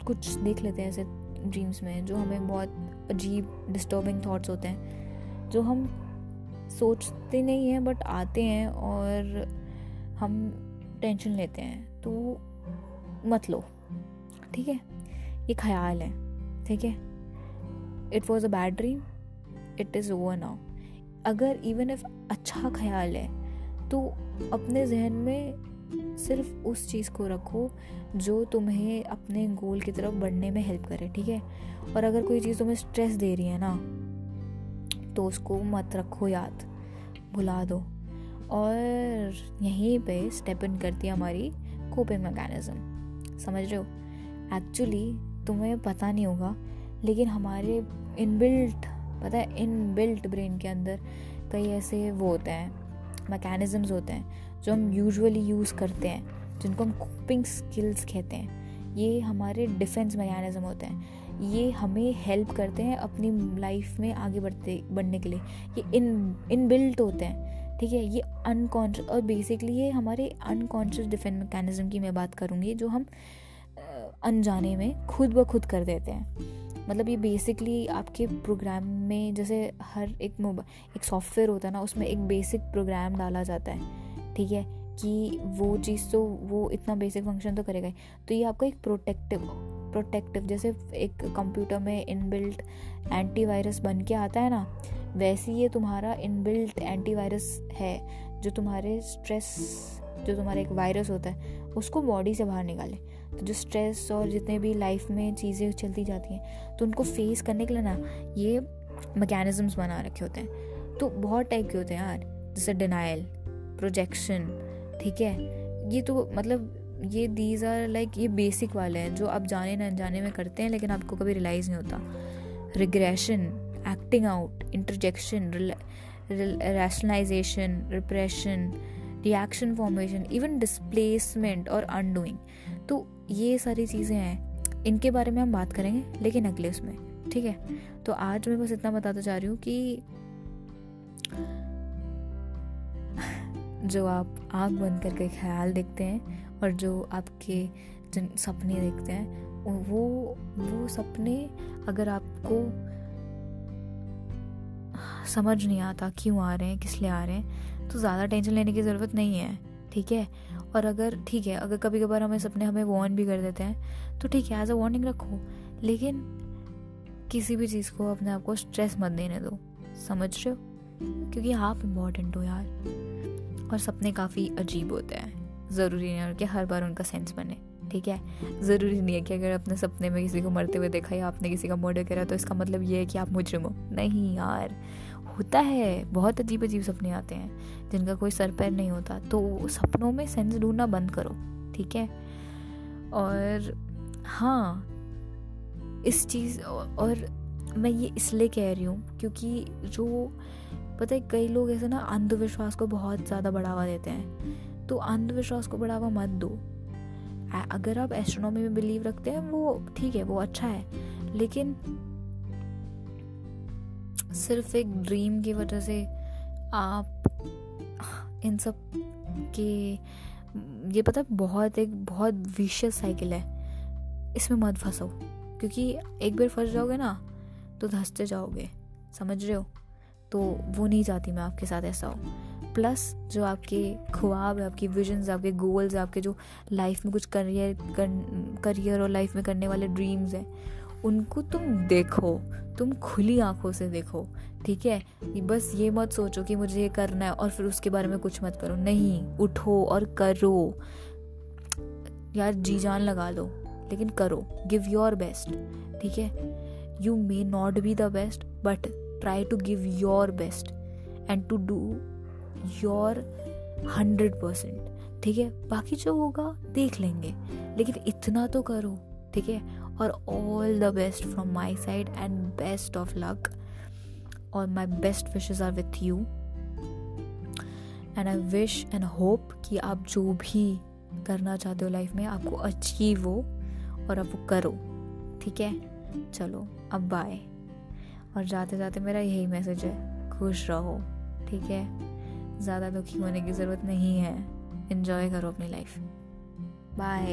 कुछ देख लेते हैं ऐसे ड्रीम्स में, जो हमें बहुत अजीब डिस्टर्बिंग थाट्स होते हैं, जो हम सोचते नहीं हैं बट आते हैं और हम टेंशन लेते हैं। तो मत लो, ठीक है? ये ख्याल है, ठीक है? It was a bad dream it is over now अगर इवन इफ़ अच्छा ख्याल है तो अपने जहन में सिर्फ़ उस चीज़ को रखो जो तुम्हें अपने गोल की तरफ़ बढ़ने में हेल्प करे, ठीक है? और अगर कोई चीज़ तुम्हें स्ट्रेस दे रही है ना तो उसको मत रखो याद, भुला दो। और यहीं पे स्टेप इन करती है हमारी कोपिंग मैकेनिज्म समझ रहे हो? एक्चुअली तुम्हें पता नहीं होगा, लेकिन हमारे इनबिल्ट पता है इनबिल्ट ब्रेन के अंदर कई ऐसे वो होते हैं मैकेनिज़म्स होते हैं, जो हम यूजुअली यूज़ करते हैं, जिनको हम कोपिंग स्किल्स कहते हैं। ये हमारे डिफेंस मैकेनिज़्म होते हैं। ये हमें हेल्प करते हैं अपनी लाइफ में आगे बढ़ते, बढ़ने के लिए। ये इन इनबिल्ट होते हैं। ठीक है, ये अनकॉन्शियस और बेसिकली ये हमारे अनकॉन्शियस डिफेंस मैकेनिज्म की मैं बात करूँगी जो हम अनजाने में खुद ब खुद कर देते हैं। मतलब ये बेसिकली आपके प्रोग्राम में जैसे हर एक मोबाइल एक सॉफ्टवेयर होता है ना, उसमें एक बेसिक प्रोग्राम डाला जाता है, ठीक है, कि वो चीज़ तो वो इतना बेसिक फ़ंक्शन तो करेगा ही। तो ये आपका एक प्रोटेक्टिव प्रोटेक्टिव जैसे एक कंप्यूटर में इनबिल्ट एंटीवायरस बन के आता है ना, वैसे ये तुम्हारा इनबिल्ट एंटीवायरस है, जो तुम्हारे स्ट्रेस जो तुम्हारा एक वायरस होता है, उसको बॉडी से बाहर निकाले। तो जो स्ट्रेस और जितने भी लाइफ में चीज़ें चलती जाती हैं तो उनको फेस करने के लिए ना, ये मैकेनिज़म्स बना रखे होते हैं। तो बहुत टाइप के होते हैं यार, जैसे डिनाइल प्रोजेक्शन ठीक है? ये तो मतलब ये दीज आर लाइक ये बेसिक वाले हैं, जो आप जाने न जाने में करते हैं, लेकिन आपको कभी रियलाइज़ नहीं होता। Regression acting out interjection rationalisation repression reaction formation even displacement और अनडूइंग तो ये सारी चीज़ें हैं। इनके बारे में हम बात करेंगे, लेकिन अगले उसमें, ठीक है? तो आज मैं बस इतना बताता जा रही हूँ कि जो आप आँख बंद करके ख्याल देखते हैं और जो आपके जिन सपने देखते हैं वो वो सपने अगर आपको समझ नहीं आता क्यों आ रहे हैं, किस लिए आ रहे हैं तो ज़्यादा टेंशन लेने की ज़रूरत नहीं है, ठीक है? और अगर, ठीक है, अगर कभी कभार हमें सपने हमें वार्न भी कर देते हैं तो ठीक है एज अ वार्निंग रखो, लेकिन किसी भी चीज़ को अपने आप को स्ट्रेस मत देने दो, समझ रहे हो? क्योंकि आप इंपॉर्टेंट हो यार। और सपने काफ़ी अजीब होते हैं। ज़रूरी नहीं है कि हर बार उनका सेंस बने, ठीक है? ज़रूरी नहीं है कि अगर अपने सपने में किसी को मरते हुए देखा या आपने किसी का मर्डर करा तो इसका मतलब ये है कि आप मुजरिम हो। नहीं यार, होता है, बहुत अजीब अजीब सपने आते हैं, जिनका कोई सर पैर नहीं होता। तो सपनों में सेंस ढूंढना बंद करो, ठीक है? और हाँ इस चीज़, और मैं ये इसलिए कह रही हूँ क्योंकि जो पता है, कई लोग ऐसे ना अंधविश्वास को बहुत ज़्यादा बढ़ावा देते हैं। तो अंधविश्वास को बढ़ावा मत दो। अगर आप एस्ट्रोनॉमी में बिलीव रखते हैं, वो ठीक है, वो अच्छा है। लेकिन सिर्फ़ एक ड्रीम की वजह से आप इन सब के, ये पता बहुत एक, बहुत विशियस साइकिल है। इसमें मत फंसो, क्योंकि एक बार फंस जाओगे ना तो धंसते जाओगे। समझ रहे हो? तो वो नहीं चाहती मैं आपके साथ ऐसा हो। प्लस जो आपके ख्वाब है आपकी विजन्स आपके गोल्स आपके जो लाइफ में कुछ करियर कर, करियर और लाइफ में करने वाले ड्रीम्स हैं उनको तुम देखो तुम खुली आँखों से देखो ठीक है? बस ये मत सोचो कि मुझे ये करना है और फिर उसके बारे में कुछ मत करो। नहीं उठो और करो। यार जी जान लगा लो लेकिन करो। गिव योर बेस्ट ठीक है? You may not be the best but try to give your best and to do your hundred percent ठीक है? बाकी जो होगा, देख लेंगे। लेकिन इतना तो करो, ठीक है? और all the best from my side and best of luck और my best wishes are with you and I wish and hope कि आप जो भी करना चाहते हो लाइफ में, आपको अचीव हो और आप वो करो। ठीक है? चलो, अब बाय और जाते जाते मेरा यही मैसेज है, खुश रहो, ठीक है? ज़्यादा दुखी होने की ज़रूरत नहीं है। इन्जॉय करो अपनी लाइफ बाय